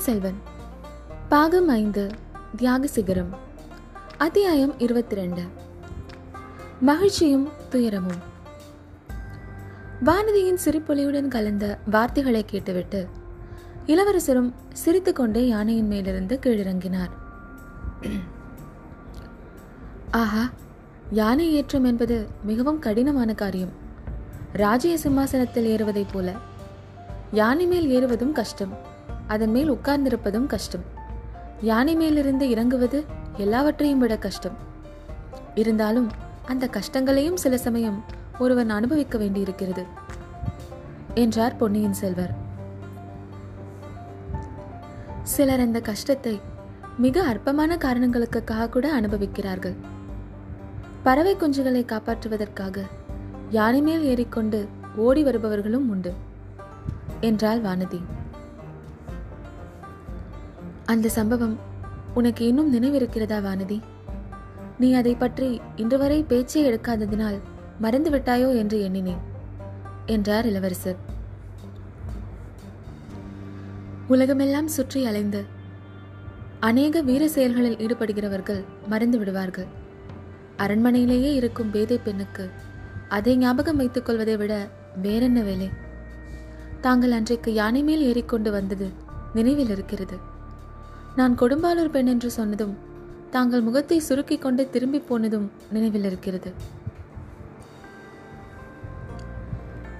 பொன்னியின் செல்வன். பாகம் ஐந்து தியாக சிகரம். அத்தியாயம் இருபத்தி ரெண்டு மகிழ்ச்சியும் துயரமும். வானதியின் சிரிப்பொலியுடன் கலந்த வார்த்தைகளை கேட்டுவிட்டு இளவரசரும் சிரித்துக்கொண்டே யானையின் மேலிருந்து கீழிறங்கினார். ஆஹா யானை ஏற்றம் என்பது மிகவும் கடினமான காரியம். ராஜ்ய சிம்மாசனத்தில் ஏறுவதைப் போல யானை மேல் ஏறுவதும் கஷ்டம். அதன் மேல் உட்கார்ந்திருப்பதும் கஷ்டம். யானை மேலிருந்து இறங்குவது எல்லாவற்றையும் விட கஷ்டம். இருந்தாலும் அந்த கஷ்டங்களையும் சில சமயம் ஒருவன் அனுபவிக்க வேண்டியிருக்கிறது என்றார் பொன்னியின் செல்வர். சிலர் அந்த கஷ்டத்தை மிக அற்பமான காரணங்களுக்காக கூட அனுபவிக்கிறார்கள். பறவை குஞ்சுகளை காப்பாற்றுவதற்காக யானை மேல் ஏறிக்கொண்டு ஓடி வருபவர்களும் உண்டு என்றாள் வானதி. அந்த சம்பவம் உனக்கு இன்னும் நினைவிருக்கிறதா வானதி? நீ அதை பற்றி இன்று வரை பேச்சே எடுக்காததினால் மறந்து விட்டாயோ என்று எண்ணினேன் என்றார் இளவரசர். உலகமெல்லாம் சுற்றி அலைந்து அநேக வீர செயல்களில் ஈடுபடுகிறவர்கள் மறந்து விடுவார்கள். அரண்மனையிலேயே இருக்கும் பேதை பெண்ணுக்கு அதை ஞாபகம் வைத்துக் கொள்வதை விட வேறென்ன வேலை? தாங்கள் அன்றைக்கு யானை மேல் ஏறிக்கொண்டு வந்தது நினைவில் இருக்கிறது. நான் கொடும்பாலூர் பெண் என்று சொன்னதும் தாங்கள் முகத்தை சுருக்கிக் கொண்டு திரும்பி போனதும் நினைவில் இருக்கிறது.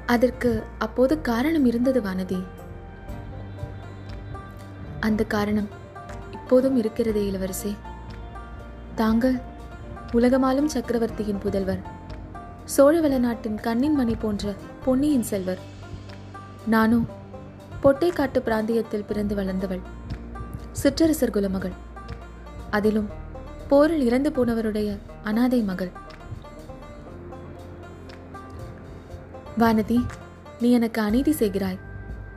அதற்கு அப்போது காரணம் இருந்தது வானதி. அந்த காரணம் இப்போதும் இருக்கிறதே இளவரசே. தாங்கள் உலகமாலும் சக்கரவர்த்தியின் புதல்வர் சோழவள நாட்டின் கண்ணின் மணி போன்ற பொன்னியின் செல்வர். நானும் பொட்டைக்காட்டு பிராந்தியத்தில் பிறந்து வளர்ந்தவள். சிற்றரசர் குலமகள் அதிலும் போரில் இறந்து போனவருடைய அனாதை மகள். வானதி நீ எனக்கு அநீதி செய்கிறாய்.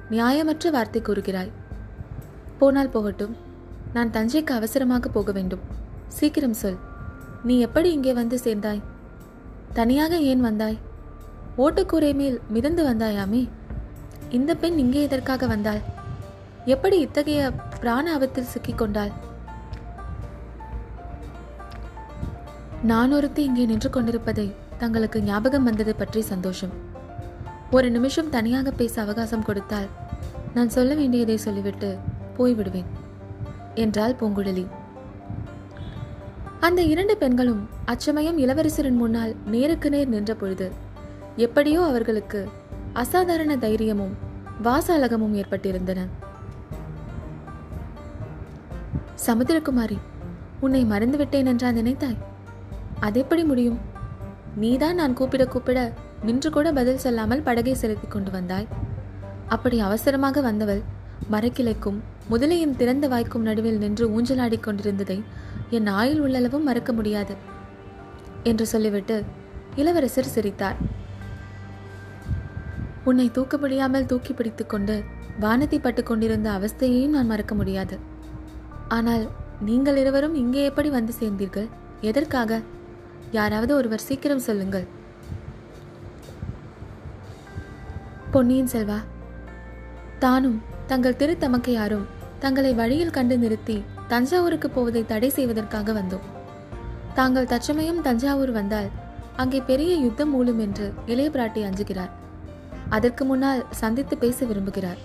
நியாயமற்ற வார்த்தை கூறுகிறாய். போனால் போகட்டும். நான் தஞ்சைக்கு அவசரமாக போக வேண்டும். சீக்கிரம் சொல். நீ எப்படி இங்கே வந்து சேர்ந்தாய்? தனியாக ஏன் வந்தாய்? ஓட்டுக்கூரை மேல் மிதந்து வந்தாயாமே? இந்த பெண் இங்கே எதற்காக வந்தாள்? எப்படி இத்தகைய பிராண ஆபத்தில் சிக்கிக் கொண்டாள்? நான் ஒருத்தி இங்கே நின்று கொண்டிருப்பதை தங்களுக்கு ஞாபகம் வந்தது பற்றி சந்தோஷம். ஒரு நிமிஷம் தனியாக பேச அவகாசம் கொடுத்தால் நான் சொல்ல வேண்டியதை சொல்லிவிட்டு போய்விடுவேன் என்றாள் பூங்குழலி. அந்த இரண்டு பெண்களும் அச்சமயம் இளவரசரின் முன்னால் நேருக்கு நேர் நின்ற பொழுது எப்படியோ அவர்களுக்கு அசாதாரண தைரியமும் வாசாலகமும் ஏற்பட்டிருந்தன. சமுத்திரகுமாரி உன்னை மறந்துவிட்டேன் என்றா நினைத்தாய்? அதெப்படி முடியும்? நீதான் நான் கூப்பிட கூப்பிட நின்று கூட பதில் சொல்லாமல் படகை செலுத்தி கொண்டு வந்தாய். அப்படி அவசரமாக வந்தவள் மரக்கிளைக்கும் முதலையும் திறந்த வாய்க்கும் நடுவில் நின்று ஊஞ்சலாடிக் கொண்டிருந்ததை என் ஆயுள் உள்ளளவும் மறக்க முடியாது என்று சொல்லிவிட்டு இளவரசர் சிரித்தார். உன்னை தூக்க முடியாமல் தூக்கி பிடித்துக்கொண்டு வானத்தை பட்டுக் கொண்டிருந்த அவஸ்தையையும் நான் மறக்க முடியாது. ஆனால் நீங்கள் இருவரும் இங்கே எப்படி வந்து சேர்ந்தீர்கள்? எதற்காக? யாராவது ஒருவர் சீக்கிரம் சொல்லுங்கள். பொன்னியின் செல்வா தானும் தங்கள் திருத்தமக்கையாரும் தங்களை வழியில் கண்டு நிறுத்தி தஞ்சாவூருக்கு போவதை தடை செய்வதற்காக வந்தோம். தாங்கள் தற்சமயம் தஞ்சாவூர் வந்தால் அங்கே பெரிய யுத்தம் மூலம் என்று இளைய பிராட்டி அஞ்சுகிறார். அதற்கு முன்னால் சந்தித்து பேச விரும்புகிறார்.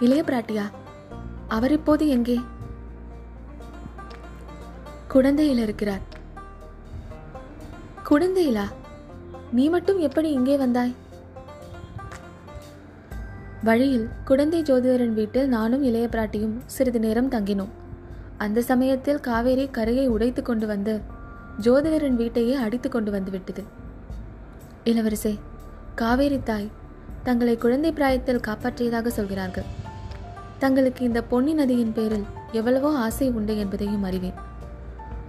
இளைய பிராட்டியா அவர் இப்போது எங்கே? குழந்தையில் இருக்கிறார். குழந்தையிலா நீ மட்டும் எப்படி இங்கே வந்தாய்? வழியில் குழந்தை ஜோதிடரின் வீட்டில் நானும் இளைய பிராட்டியும் சிறிது நேரம் தங்கினோம். அந்த சமயத்தில் காவேரி கரையை உடைத்து கொண்டு வந்து ஜோதிடரின் வீட்டையே அடித்து கொண்டு வந்து விட்டது. இளவரசே காவேரி தாய் தங்களை குழந்தை பிராயத்தில் காப்பாற்றியதாக சொல்கிறார்கள். தங்களுக்கு இந்த பொன்னி நதியின் பேரில் எவ்வளவோ ஆசை உண்டு என்பதையும் அறிவேன்.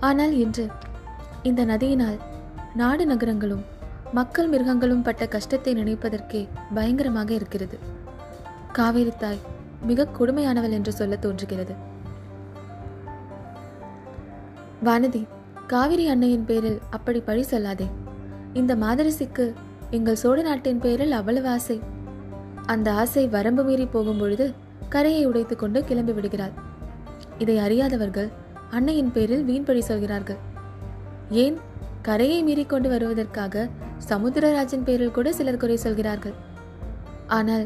ஆனால் இன்று இந்த நதியினால் நாடு நகரங்களும் மக்கள் மிருகங்களும் பட்ட கஷ்டத்தை நினைப்பதற்கே பயங்கரமாக இருக்கிறது. காவேரி தாய் மிக கொடுமையானவள் என்று சொல்ல தோன்றுகிறது. வானதி காவிரி அன்னையின் பேரில் அப்படி பழி சொல்லாதே. இந்த மாதரசிக்கு எங்கள் சோழ நாட்டின் பேரில் அவ்வளவு ஆசை. அந்த ஆசை வரம்பு மீறி போகும் பொழுது கரையை உடைத்து கொண்டு கிளம்பி விடுகிறாள். இதை அறியாதவர்கள் அன்னையின் பேரில் வீண்பழி சொல்கிறார்கள். ஏன்? கரையை மீறிக்கொண்டு வருவதற்காக சமுத்திரராஜன் பேரில் கூட சிலர் குறை சொல்கிறார்கள். ஆனால்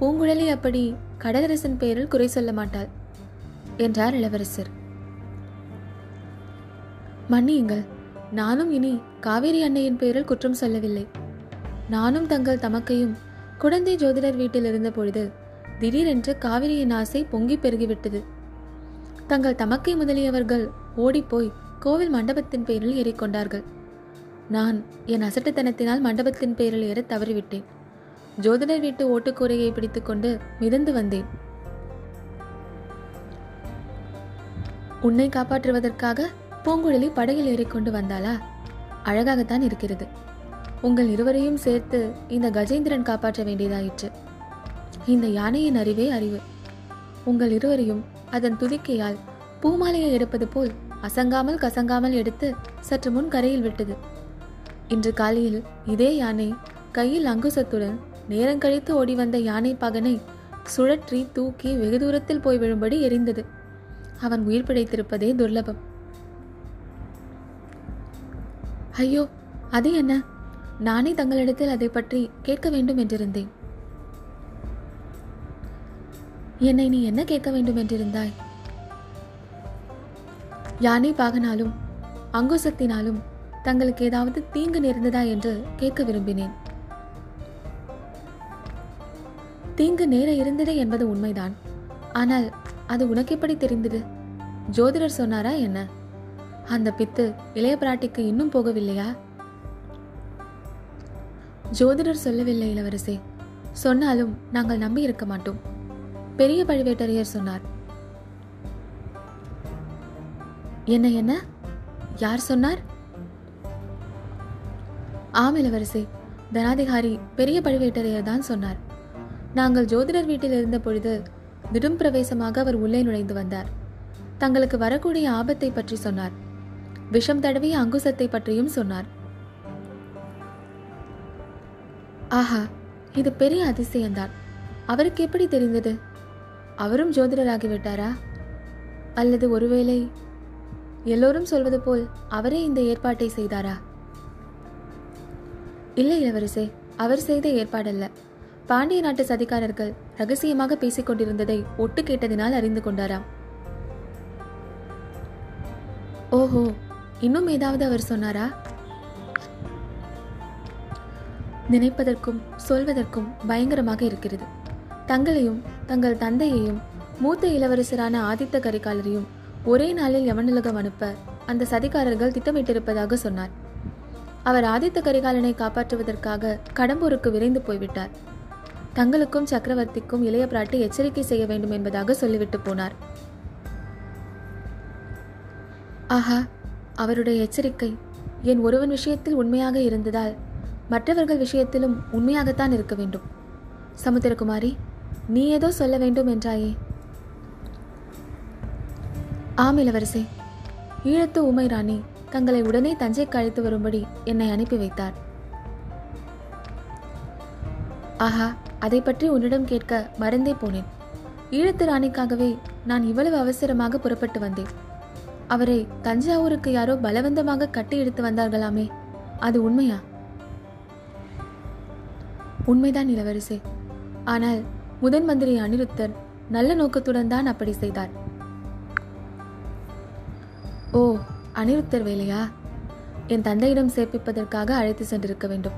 பூங்குழலி அப்படி கடலரசன் பேரில் குறை சொல்ல மாட்டாள் என்றார் இளவரசர். மன்னியுங்கள் நானும் இனி காவேரி அன்னையின் பேரில் குற்றம் சொல்லவில்லை. நானும் தங்கள் தமக்கையும் குழந்தை ஜோதிடர் வீட்டில் இருந்த பொழுது திடீரென்று காவிரியின் ஆசை பொங்கி பெருகிவிட்டது. தங்கள் தமக்கை முதலியவர்கள் ஓடிப்போய் கோவில் மண்டபத்தின் பேரில் ஏறிக்கொண்டார்கள். நான் என் அசட்டுத்தனத்தினால் மண்டபத்தின் பேரில் ஏற தவறிவிட்டேன். ஜோதிடர் வீட்டு ஓட்டுக்கூரையை பிடித்துக்கொண்டு மிதந்து வந்தேன். உன்னை காப்பாற்றுவதற்காக பூங்குழலி படகில் ஏறிக்கொண்டு வந்தாளா? அழகாகத்தான் இருக்கிறது. உங்கள் இருவரையும் சேர்த்து இந்த கஜேந்திரன் காப்பாற்ற வேண்டியதாயிற்று. இந்த யானையின் அறிவே அறிவு. உங்கள் இருவரையும் அதன் துதிக்கையால் பூமாலையை எடுப்பது போல் அசங்காமல் கசங்காமல் எடுத்து சற்று முன் கரையில் விட்டது. இன்று காலையில் இதே யானை கையில் அங்குசத்துடன் நேரங்கழித்து ஓடி வந்த யானை பகனை சுழற்றி தூக்கி வெகு தூரத்தில் போய் விழும்படி எரிந்தது. அவன் உயிர் பிழைத்திருப்பதே துர்லபம். ஐயோ அது என்ன? நானே தங்களிடத்தில் அதை பற்றி கேட்க வேண்டும் என்றிருந்தேன். என்னை நீ என்ன கேட்க வேண்டும் என்றிருந்தாய்? யானை பாகனாலும் அங்குசத்தினாலும் தங்களுக்கு ஏதாவது தீங்கு நேர்ந்ததா என்று கேட்க விரும்பினேன். தீங்கு நேர இருந்ததே என்பது உண்மைதான். ஆனால் அது உனக்கு எப்படி தெரிந்தது? ஜோதிடர் சொன்னாரா என்ன? அந்த பித்து இளைய பிராட்டிக்கு இன்னும் போகவில்லையா? ஜோதிடர் சொல்லவில்லை இளவரசே. சொன்னாலும் நாங்கள் நம்பி இருக்க மாட்டோம். பெரிய பழுவேட்டரையர் சொன்னார். என்ன என்ன? யார் சொன்னார்? ஆம் தனாதிகாரி பெரிய பழுவேட்டரையர் தான் சொன்னார். நாங்கள் ஜோதிடர் வீட்டில் இருந்த பொழுது திடும் பிரவேசமாக அவர் உள்ளே நுழைந்து வந்தார். தங்களுக்கு வரக்கூடிய ஆபத்தை பற்றி சொன்னார். விஷம் தடவிய அங்குசத்தை பற்றியும் சொன்னார். ஆஹா இது பெரிய அதிசயம்தான். அவருக்கு எப்படி தெரிந்தது? அவரும் ஜோதிடராகிவிட்டாரா? அல்லது ஒருவேளை எல்லோரும் சொல்வது போல் அவரே இந்த ஏற்பாட்டை செய்தாரா? இல்லை இளவரசே அவர் செய்த ஏற்பாடல்ல. பாண்டிய நாட்டு சதிகாரர்கள் ரகசியமாக பேசிக் கொண்டிருந்ததை ஒட்டு கேட்டதினால் அறிந்து கொண்டாராம். ஓஹோ இன்னும் ஏதாவது அவர் சொன்னாரா? நினைப்பதற்கும் சொல்வதற்கும் பயங்கரமாக இருக்கிறது. தங்களையும் தங்கள் தந்தையையும் மூத்த இளவரசரான ஆதித்த கரிகாலரையும் ஒரே நாளில் யமனுலகம் அனுப்ப அந்த சதிகாரர்கள் திட்டமிட்டிருப்பதாக சொன்னார். அவர் ஆதித்த கரிகாலனை காப்பாற்றுவதற்காக கடம்பூருக்கு விரைந்து போய்விட்டார். தங்களுக்கும் சக்கரவர்த்திக்கும் இளைய பிராட்டி எச்சரிக்கை செய்ய வேண்டும் என்பதாக சொல்லிவிட்டு போனார். ஆஹா அவருடைய எச்சரிக்கை என் ஒருவன் விஷயத்தில் உண்மையாக இருந்ததால் மற்றவர்கள் விஷயத்திலும் உண்மையாகத்தான் இருக்க வேண்டும். சமுத்திரகுமாரி நீ ஏதோ சொல்ல வேண்டும் என்றாயே. ஆம் இளவரசே. ஈழத்து உமை ராணி தங்களை உடனே தஞ்சைக்கு அழைத்து வரும்படி என்னை அனுப்பி வைத்தார். ஆஹா அதை பற்றி உன்னிடம் கேட்க மறந்தே போனேன். ஈழத்து ராணிக்காகவே நான் இவ்வளவு அவசரமாக புறப்பட்டு வந்தேன். அவரை தஞ்சாவூருக்கு யாரோ பலவந்தமாக கட்டி எடுத்து வந்தார்களாமே அது உண்மையா? உண்மைதான் இளவரசே. ஆனால் முதன் மந்திரி அனிருத்தர் நல்ல நோக்கத்துடன் தான் அப்படி செய்தார். ஓ அனிருத்தர் வேலையா? என் தந்தையிடம் சேர்ப்பிப்பதற்காக அழைத்து சென்றிருக்க வேண்டும்.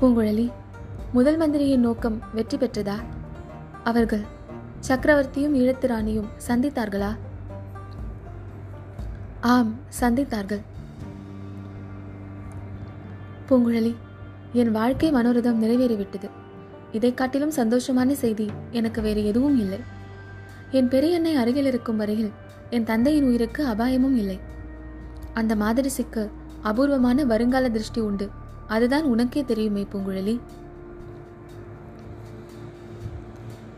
பூங்குழலி முதல் மந்திரியின் நோக்கம் வெற்றி பெற்றதா? அவர்கள் சக்கரவர்த்தியும் ஈழத்து ராணியும் சந்தித்தார்களா? ஆம் சந்தித்தார்கள். பூங்குழலி என் வாழ்க்கை மனோரதம் நிறைவேறிவிட்டது. இதை காட்டிலும் சந்தோஷமான செய்தி எனக்கு வேறு எதுவும் இல்லை. என் பெரியண்ணை அருகில் இருக்கும் வரையில் என் தந்தையின் உயிருக்கு அபாயமும் இல்லை. அந்த மாதரிசிக்கு அபூர்வமான வருங்கால திருஷ்டி உண்டு. அதுதான் உனக்கே தெரியுமே பூங்குழலி.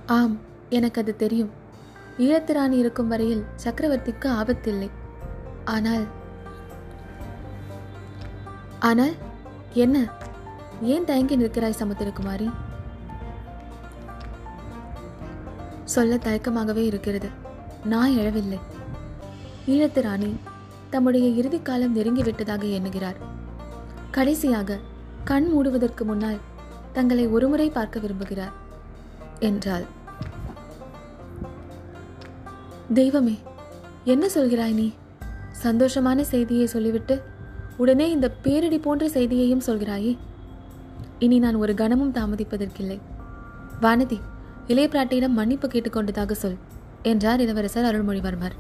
ஆம் எனக்கு அது தெரியும். ஈழத்து ராணி இருக்கும் வரையில் சக்கரவர்த்திக்கு ஆபத்தில்லை. ஆனால் ஆனால் என்ன? ஏன் தயங்கி நிற்கிறாய் சமுத்திரகுமாரி? சொல்ல தயக்கமாகவே இருக்கிறது. நான் எழவில்லை. ஈழத்து ராணி தம்முடைய இறுதி காலம் நெருங்கிவிட்டதாக எண்ணுகிறார். கடைசியாக கண் மூடுவதற்கு முன்னால் தங்களை ஒருமுறை பார்க்க விரும்புகிறார் என்றாள். தெய்வமே என்ன சொல்கிறாய் நீ? சந்தோஷமான செய்தியை சொல்லிவிட்டு உடனே இந்த பேரிடி போன்ற செய்தியையும் சொல்கிறாயே? இனி நான் ஒரு கணமும் தாமதிப்பதற்கில்லை. வானதி இளைய பிராட்டியிடம் மன்னிப்பு கேட்டுக்கொண்டதாக சொல் என்றார் இளவரசர் அருள்மொழிவர்மர்.